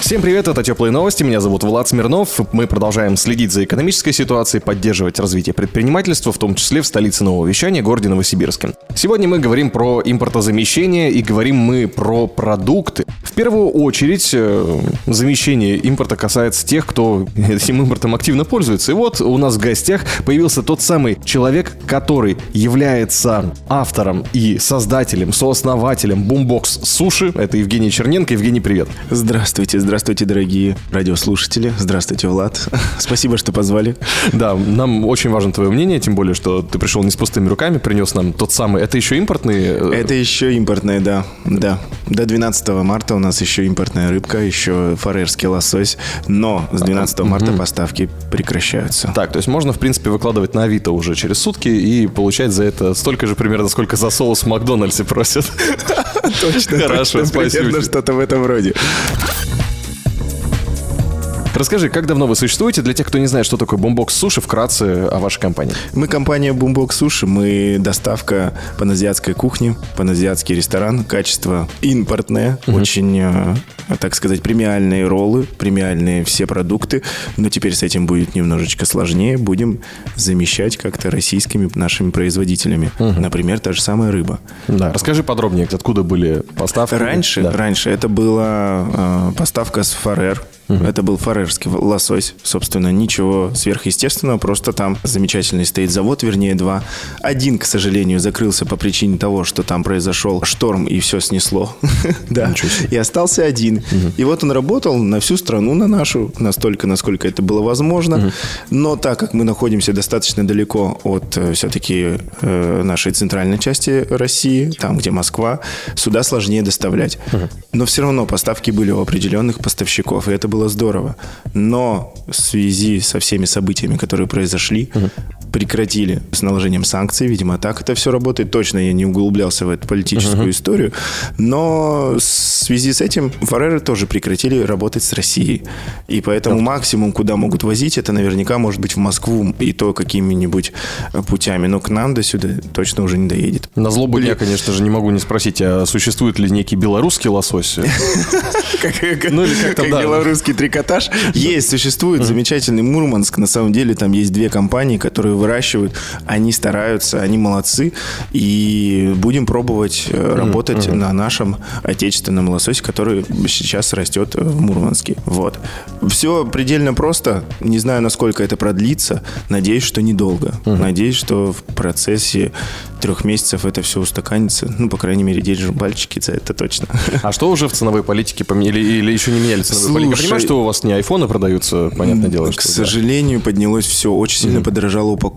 Всем привет, это Теплые новости, меня зовут Влад Смирнов. Мы продолжаем следить за экономической ситуацией, поддерживать развитие предпринимательства, в том числе в столице нового вещания, городе Новосибирске. Сегодня мы говорим про импортозамещение и говорим мы про продукты. В первую очередь, э, замещение импорта касается тех, кто этим импортом активно пользуется. И вот у нас в гостях появился тот самый человек, который является автором и создателем, сооснователем Boombox Суши. Это Евгений Черненко. Евгений, привет. Здравствуйте, здравствуйте, дорогие радиослушатели. Здравствуйте, Влад. Спасибо, что позвали. Да, нам очень важно твое мнение, тем более, что ты пришел не с пустыми руками, принес нам тот самый... Это еще импортный? э, Это еще импортная, да. Да. До 12 марта у нас еще импортная рыбка, еще фарерский лосось. Но с 12 марта поставки прекращаются. Так, то есть можно, в принципе, выкладывать на Авито уже через сутки и получать за это столько же примерно, сколько за соус в Макдональдсе просят. Точно, Хорошо, точно, спасибо примерно что-то в этом роде. Расскажи, как давно вы существуете? Для тех, кто не знает, что такое бомбокс суши, вкратце о вашей компании. Мы компания Boombox Суши, мы доставка паназиатской кухни, паназиатский ресторан, качество импортное, очень, э, так сказать, премиальные роллы, премиальные все продукты, но теперь с этим будет немножечко сложнее, будем замещать как-то российскими нашими производителями. Например, та же самая рыба. Да, расскажи подробнее, откуда были поставки. Раньше, Да. раньше это была э, поставка с фарер. Это был фарерский лосось. Собственно, ничего сверхъестественного, просто там замечательный стоит завод, вернее, два. Один, к сожалению, закрылся по причине того, что там произошел шторм и все снесло. Да. И остался один. И вот он работал на всю страну, на нашу, настолько, насколько это было возможно. Но так как мы находимся достаточно далеко от все-таки нашей центральной части России, там, где Москва, сюда сложнее доставлять. Но все равно поставки были у определенных поставщиков, и это было здорово. Но в связи со всеми событиями, которые произошли, прекратили с наложением санкций, видимо, так это все работает. Точно я не углублялся в эту политическую историю, но в связи с этим Фареры тоже прекратили работать с Россией. И поэтому максимум, куда могут возить, это наверняка может быть в Москву, и то какими-нибудь э, путями. Но к нам до сюда точно уже не доедет. На злобу дня, конечно же, не могу не спросить, а существует ли некий белорусский лосось? Ну, или как там, как да. белорусский трикотаж. Есть, существует замечательный Мурманск. На самом деле там есть две компании, которые выращивают. Они стараются, они молодцы. И будем пробовать э, работать на нашем отечественном лососе, который сейчас растет в Мурманске. Вот. Все предельно просто. Не знаю, насколько это продлится. Надеюсь, что недолго. Надеюсь, что в процессе трех месяцев это все устаканится. Ну, по крайней мере, держим пальчики за это точно. А что уже в ценовой политике поменяли или еще не меняли ценовую политику? Я Слушай, понимаю, что у вас не айфоны продаются, понятное дело. К что, да. сожалению, поднялось все. Очень сильно подорожала упаковка.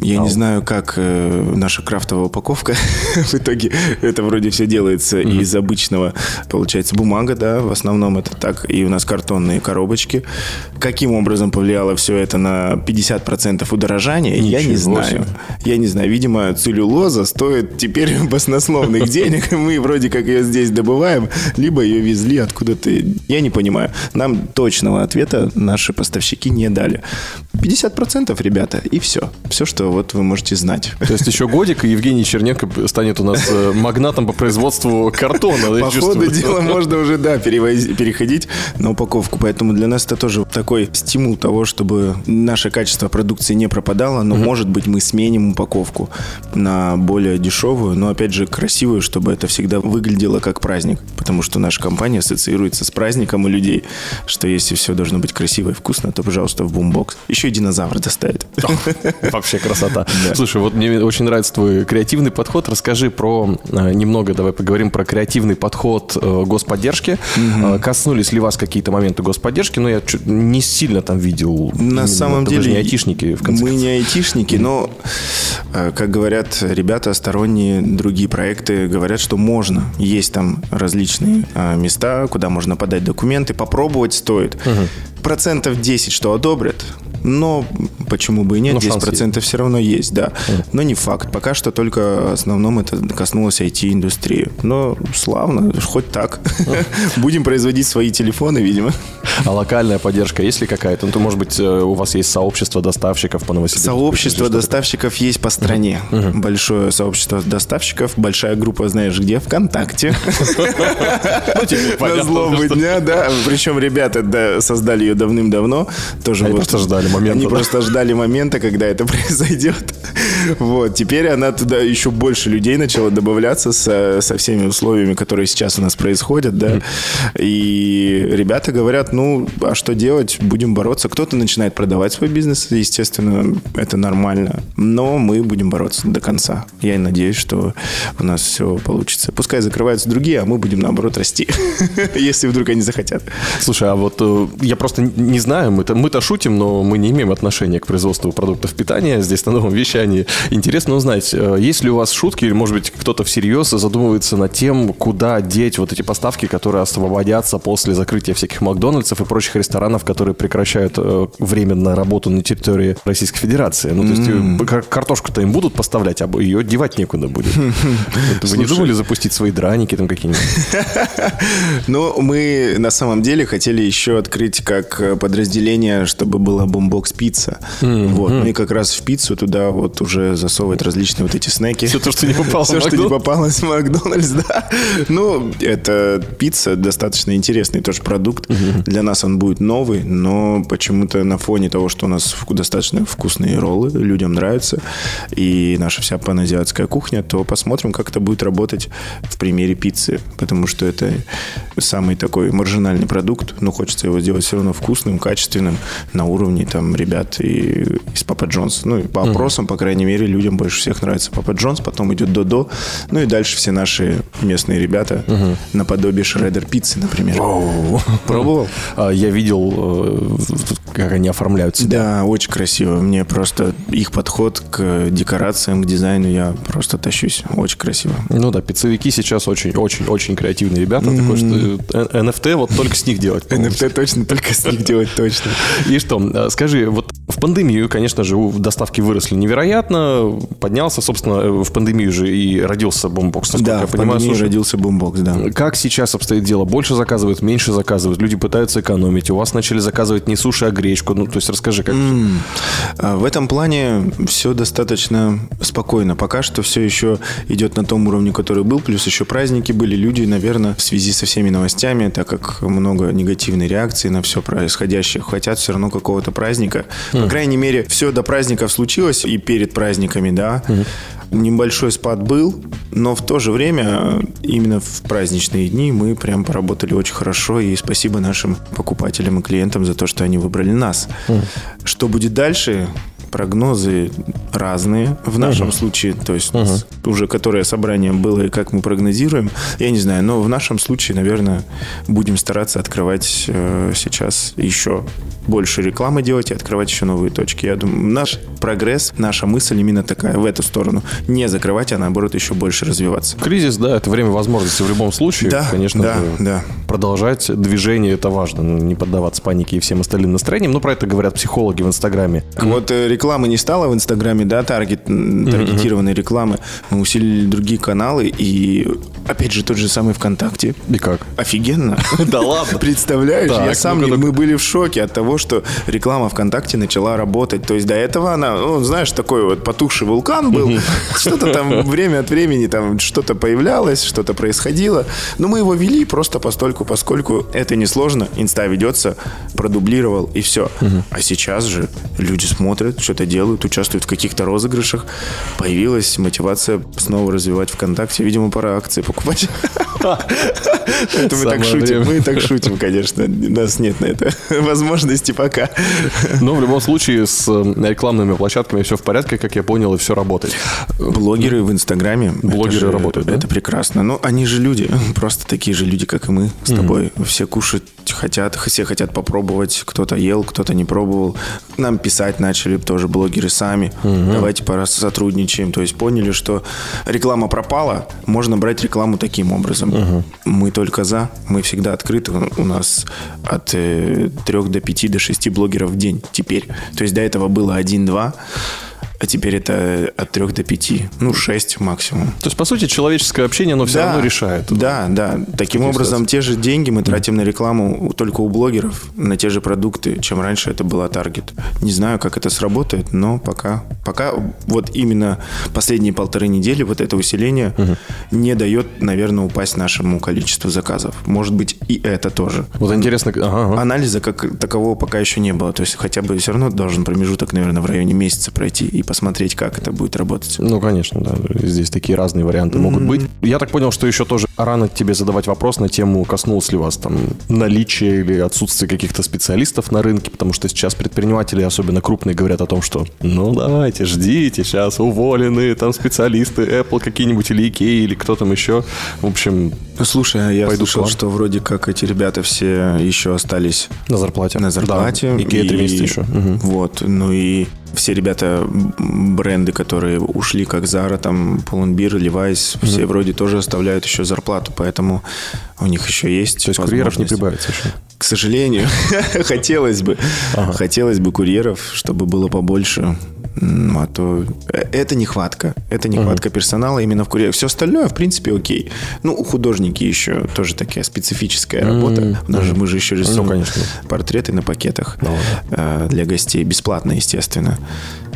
Я не знаю, как э, наша крафтовая упаковка. В итоге это вроде все делается из обычного, получается, бумага, да, в основном это так. И у нас картонные коробочки. Каким образом повлияло все это на 50% удорожания, я не Ничего знаю. себе. Я не знаю. Видимо, целлюлоза стоит теперь баснословных денег. Мы вроде как ее здесь добываем, либо ее везли откуда-то. Я не понимаю. Нам точного ответа наши поставщики не дали. 50% ребята, и все. Все, что вот вы можете знать. То есть еще годик, и Евгений Черненко станет у нас э, магнатом по производству картона. По ходу дела можно уже, да, переходить на упаковку. Поэтому для нас это тоже такой стимул того, чтобы наше качество продукции не пропадало, но, может быть, мы сменим упаковку на более дешевую, но, опять же, красивую, чтобы это всегда выглядело как праздник. Потому что наша компания ассоциируется с праздником у людей, что если все должно быть красиво и вкусно, то, пожалуйста, в бумбокс. Еще и динозавр доставит. Вообще красота. Слушай, вот мне очень нравится твой креативный подход. Расскажи про э, немного, давай поговорим про креативный подход э, господдержки. Э, Коснулись ли вас какие-то моменты господдержки? Но я чё- не сильно там видел. На самом деле... Не айтишники, в конце Мы не айтишники, но, как говорят ребята, сторонние другие проекты говорят, что можно. Есть там различные места, куда можно подать документы. Попробовать стоит. Процентов 10, что одобрят. Но почему бы и нет, шанс 10% все равно есть, да. Но не факт. Пока что только в основном это коснулось IT-индустрии. Но славно, хоть так. Будем производить свои телефоны, видимо. А локальная поддержка есть ли какая-то? Ну, то, может быть, э, у вас есть сообщество доставщиков по Новосибирску? Сообщество доставщиков есть по стране. Большое сообщество доставщиков, большая группа, знаешь где? ВКонтакте. Ну, типа, На злобы дня, да. Причем ребята да, создали ее давным-давно. Они просто ждали момента, Они просто ждали момента, когда это произойдет. Вот. Теперь она туда еще больше людей начала добавляться со, со всеми условиями, которые сейчас у нас происходят, да. И ребята говорят, ну, а что делать? Будем бороться. Кто-то начинает продавать свой бизнес, естественно, это нормально. Но мы будем бороться до конца. Я надеюсь, что у нас все получится. Пускай закрываются другие, а мы будем, наоборот, расти. Если вдруг они захотят. Слушай, а вот э, я просто не знаю, мы-то, мы-то шутим, но мы не имеем отношения производству продуктов питания здесь на новом вещании. Интересно узнать, э, есть ли у вас шутки, или, может быть, кто-то всерьез задумывается над тем, куда деть вот эти поставки, которые освободятся после закрытия всяких Макдональдсов и прочих ресторанов, которые прекращают э, временно работу на территории Российской Федерации. Ну, то есть кар- картошку-то им будут поставлять, а ее девать некуда будет. Вы не думали запустить свои драники там какие-нибудь? Ну, мы на самом деле хотели еще открыть как подразделение, чтобы была бомбокс пицца. Вот. Ну и как раз в пиццу туда вот уже засовывать различные вот эти снеки. Все то, что не попало в Все, что не попалось в Макдональдс, да. Ну, это пицца достаточно интересный тоже продукт. Для нас он будет новый, но почему-то на фоне того, что у нас достаточно вкусные роллы, людям нравится, и наша вся паназиатская кухня, то посмотрим, как это будет работать в примере пиццы, потому что это самый такой маржинальный продукт, но хочется его сделать все равно вкусным, качественным, на уровне там ребят и из Папа Джонс. Ну, и по опросам, по крайней мере, людям больше всех нравится Папа Джонс, потом идет Додо, ну и дальше все наши местные ребята, наподобие Шредер пиццы, например. Пробовал? А, Я видел, э, как они оформляют себя. Да, очень красиво. Мне просто их подход к декорациям, к дизайну, я просто тащусь. Очень красиво. Ну да, пиццевики сейчас очень-очень-очень креативные ребята. Такое, что NFT вот только с них делать. NFT точно только с них делать точно. И что, э, скажи, вот в пандемию, конечно же, доставки выросли невероятно, поднялся, собственно, э, в пандемию же и родился бомбокс, насколько Да, я в понимаю. пандемии Слушай, родился бумбокс, да. Как сейчас обстоит дело? Больше заказывают, меньше заказывают, люди пытаются экономить, у вас начали заказывать не суши, а гречку. Ну, то есть расскажи, как... А В этом плане все достаточно спокойно. Пока что все еще идет на том уровне, который был. Плюс еще праздники были. Люди, наверное, в связи со всеми новостями, так как много негативной реакции на все происходящее, хотят все равно какого-то праздника. По крайней мере, все до праздников случилось и перед праздниками, да. Небольшой спад был, но в то же время именно в праздничные дни мы прям поработали очень хорошо. И спасибо нашим покупателям и клиентам за то, что они выбрали нас. Что будет дальше? Прогнозы разные в нашем случае, то есть уже которое собрание было и как мы прогнозируем, я не знаю, но в нашем случае, наверное, будем стараться открывать э, сейчас еще больше рекламы делать и открывать еще новые точки. Я думаю, наш прогресс, наша мысль именно такая, в эту сторону. Не закрывать, а наоборот еще больше развиваться. Кризис, да, это время возможностей в любом случае. Да, конечно да, же, да. продолжать движение это важно, ну, не поддаваться панике и всем остальным настроениям. Ну, про это говорят психологи в Инстаграме. Вот э, рекламы не стало в Инстаграме, да, таргет, таргетированной рекламы. Мы усилили другие каналы и, опять же, тот же самый ВКонтакте. И как? Офигенно. Да ладно. Представляешь, я сам, мы были в шоке от того, что реклама ВКонтакте начала работать. То есть до этого она, ну, знаешь, такой вот потухший вулкан был. Что-то там время от времени там что-то появлялось, что-то происходило. Но мы его вели просто постольку, поскольку это несложно. Инста ведется, продублировал и все. А сейчас же люди смотрят, что-то делают, участвуют в каких-то розыгрышах. Появилась мотивация снова развивать ВКонтакте. Видимо, пора акции покупать. Это мы так шутим. Мы так шутим, конечно. У нас нет на это возможности пока. Но в любом случае с э, рекламными площадками все в порядке, как я понял, и все работает. Блогеры в Инстаграме. Блогеры работают? Это прекрасно. Ну, они же люди. Просто такие же люди, как и мы с тобой. Все кушать хотят, все хотят попробовать. Кто-то ел, кто-то не пробовал. Нам писать начали тоже блогеры сами. Давайте пора сотрудничаем. То есть поняли, что реклама пропала, можно брать рекламу таким образом. Мы только за, мы всегда открыты. У нас от э, 3 до 5 до 6 блогеров в день теперь. То есть до этого было 1-2. А теперь это от 3 до 5, ну 6 максимум. То есть, по сути, человеческое общение, оно все равно решает. Да, да. Таким образом, те же деньги мы тратим на рекламу только у блогеров, на те же продукты, чем раньше это была таргет. Не знаю, как это сработает, но пока, пока вот именно последние полторы недели вот это усиление не дает, наверное, упасть нашему количеству заказов. Может быть, и это тоже. Вот интересно, ага, ага. Анализа как такового пока еще не было. То есть хотя бы все равно должен промежуток, наверное, в районе месяца пройти и посмотреть, как это будет работать. Ну, конечно, да. Здесь такие разные варианты могут быть. Я так понял, что еще тоже рано тебе задавать вопрос на тему, коснулось ли вас там наличие или отсутствие каких-то специалистов на рынке, потому что сейчас предприниматели, особенно крупные, говорят о том, что ну давайте, ждите, сейчас уволены там специалисты, Apple какие-нибудь или Ikea, или кто там еще. В общем, Слушай, а я Пойду слышал, что вроде как эти ребята все еще остались на зарплате. на зарплате. Да, Ikea три месяца еще. Мгм. Вот, ну и все ребята, бренды, которые ушли, как Zara, там, Pull&Bear, Levi's, все вроде тоже оставляют еще зарплату, поэтому у них еще есть То есть курьеров не прибавится еще. К сожалению, хотелось бы. Хотелось бы курьеров, чтобы было побольше. М, А то это нехватка. Это нехватка персонала именно в курьерах. Все остальное, в принципе, окей. Ну, художники еще тоже такая специфическая работа. У нас же мы же еще рисуем Ну, конечно. портреты на пакетах Ну, э, для гостей. Бесплатно, естественно.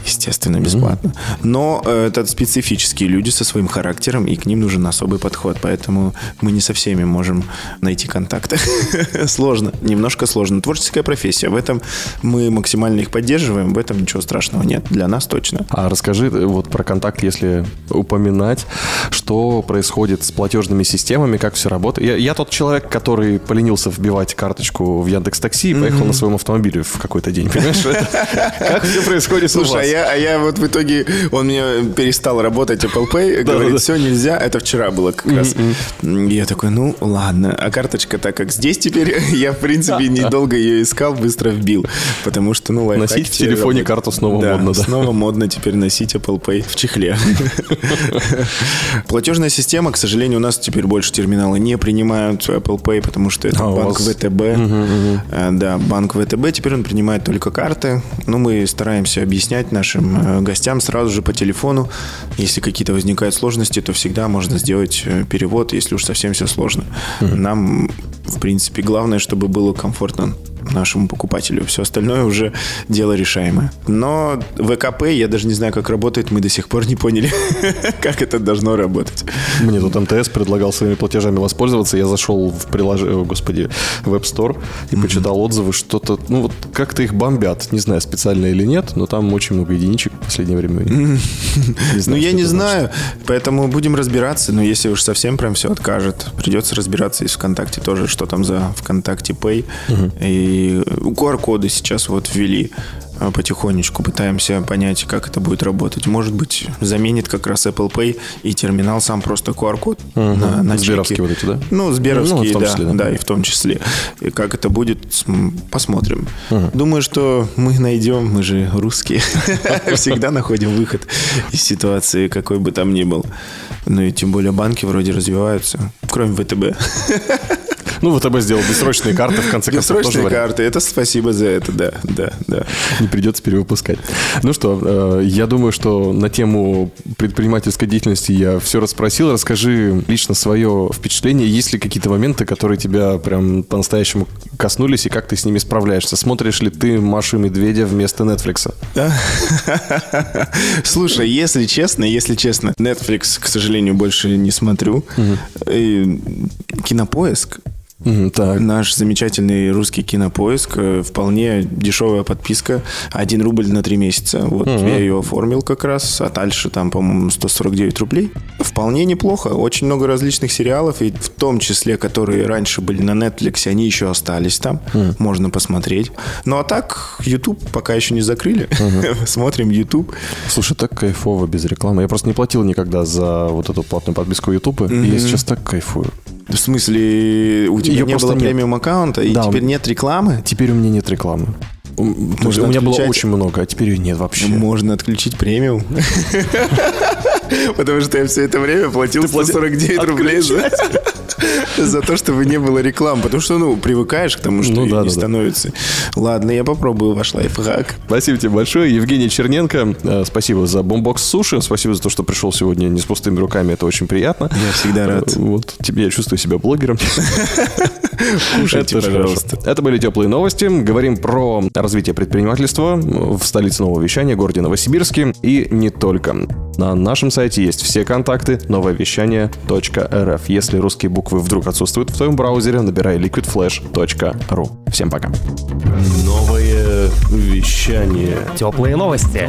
Естественно, бесплатно. Но э, это специфические люди со своим характером, и к ним нужен особый подход. Поэтому мы не со всеми можем найти контакты. сложно. Немножко сложно. Творческая профессия. В этом мы максимально их поддерживаем. В этом ничего страшного нет. Для нас точно. А расскажи э, вот про контакт, если упоминать, что происходит с платежными системами, как все работает. Я, я тот человек, который поленился вбивать карточку в Яндекс Такси и поехал на своем автомобиле в какой-то день, понимаешь? Как все происходит Слушай, а? Я, а я вот в итоге, он мне перестал работать Apple Pay, говорит, все, нельзя, это вчера было как раз. Я такой, ну, ладно. А карточка, так как здесь теперь, я, в принципе, недолго ее искал, быстро вбил. Потому что, ну, лайфхак Носить в телефоне карту снова модно, да. снова модно теперь носить Apple Pay в чехле. Платежная система, к сожалению, у нас теперь больше терминалы не принимают Apple Pay, потому что это А, банк вас- ВТБ. Э, Да, банк ВТБ, теперь он принимает только карты. Но мы стараемся объяснять нашим э, гостям сразу же по телефону. Если какие-то возникают сложности, то всегда можно сделать э, перевод, если уж совсем все сложно. Нам, в принципе, главное, чтобы было комфортно нашему покупателю. Все остальное уже дело решаемое. Но ВКП, я даже не знаю, как работает, мы до сих пор не поняли, как это должно работать. Мне тут МТС предлагал своими платежами воспользоваться. Я зашел в приложение, господи, в App Store и почитал отзывы, что-то, ну вот как-то их бомбят. Не знаю, специально или нет, но там очень много единичек в последнее время. Не Ну, я не значит. знаю, поэтому будем разбираться. Но если уж совсем прям все откажет, придется разбираться из ВКонтакте тоже, что там за ВКонтакте Pay. И QR-коды сейчас вот ввели а, потихонечку. Пытаемся понять, как это будет работать. Может быть, заменит как раз Apple Pay и терминал сам просто QR-код на, на Сберовские вот эти, да? Ну, сберовские, Ну, да, числе, да. да, и в том числе. И как это будет, посмотрим. Думаю, что мы найдем, мы же русские, всегда находим выход из ситуации, какой бы там ни был. Ну и тем более банки вроде развиваются, кроме ВТБ. Ну, ВТБ сделал бессрочные карты, в конце концов, Бессрочные карты, это спасибо за это, да, да, да. Не придется перевыпускать. Ну что, э, я думаю, что на тему предпринимательской деятельности я все расспросил. Расскажи лично свое впечатление. Есть ли какие-то моменты, которые тебя прям по-настоящему коснулись, и как ты с ними справляешься? Смотришь ли ты Машу Медведя вместо Netflix? Слушай, если честно, если честно, Netflix, к сожалению, больше не смотрю. Кинопоиск Мгм, так. Наш замечательный русский кинопоиск, э, вполне дешевая подписка, 1 рубль на 3 месяца. Вот я ее оформил как раз, а дальше там, по-моему, 149 рублей. Вполне неплохо, очень много различных сериалов, и в том числе, которые раньше были на Netflix, они еще остались там, можно посмотреть. Ну а так, YouTube пока еще не закрыли, смотрим YouTube. Слушай, так кайфово без рекламы. Я просто не платил никогда за вот эту платную подписку YouTube, и я сейчас так кайфую. В смысле, у тебя Её не было нет. премиум аккаунта, и Да, теперь нет рекламы? Теперь у меня нет рекламы. Можно у меня было отключать. очень много, а теперь ее нет вообще. Можно отключить премиум. Потому что я все это время платил платил- 149 рублей за, за то, чтобы не было реклам. Потому что, ну, привыкаешь к тому, что Ну и да, не да, да. становится. Ладно, я попробую ваш лайфхак. Спасибо тебе большое. Евгений Черненко, э, спасибо за бомбокс суши. Спасибо за то, что пришел сегодня не с пустыми руками. Это очень приятно. Я всегда рад. Э, Вот, тебе я чувствую себя блогером. Кушайте, Это пожалуйста. хорошо. Это были теплые новости. Говорим про развитие предпринимательства в столице нового вещания, городе Новосибирске. И не только. На нашем сайте есть все контакты нововещание.рф. Если русские буквы вдруг отсутствуют в твоем браузере, набирай liquidflash.ru. Всем пока. Новое вещание. Теплые новости.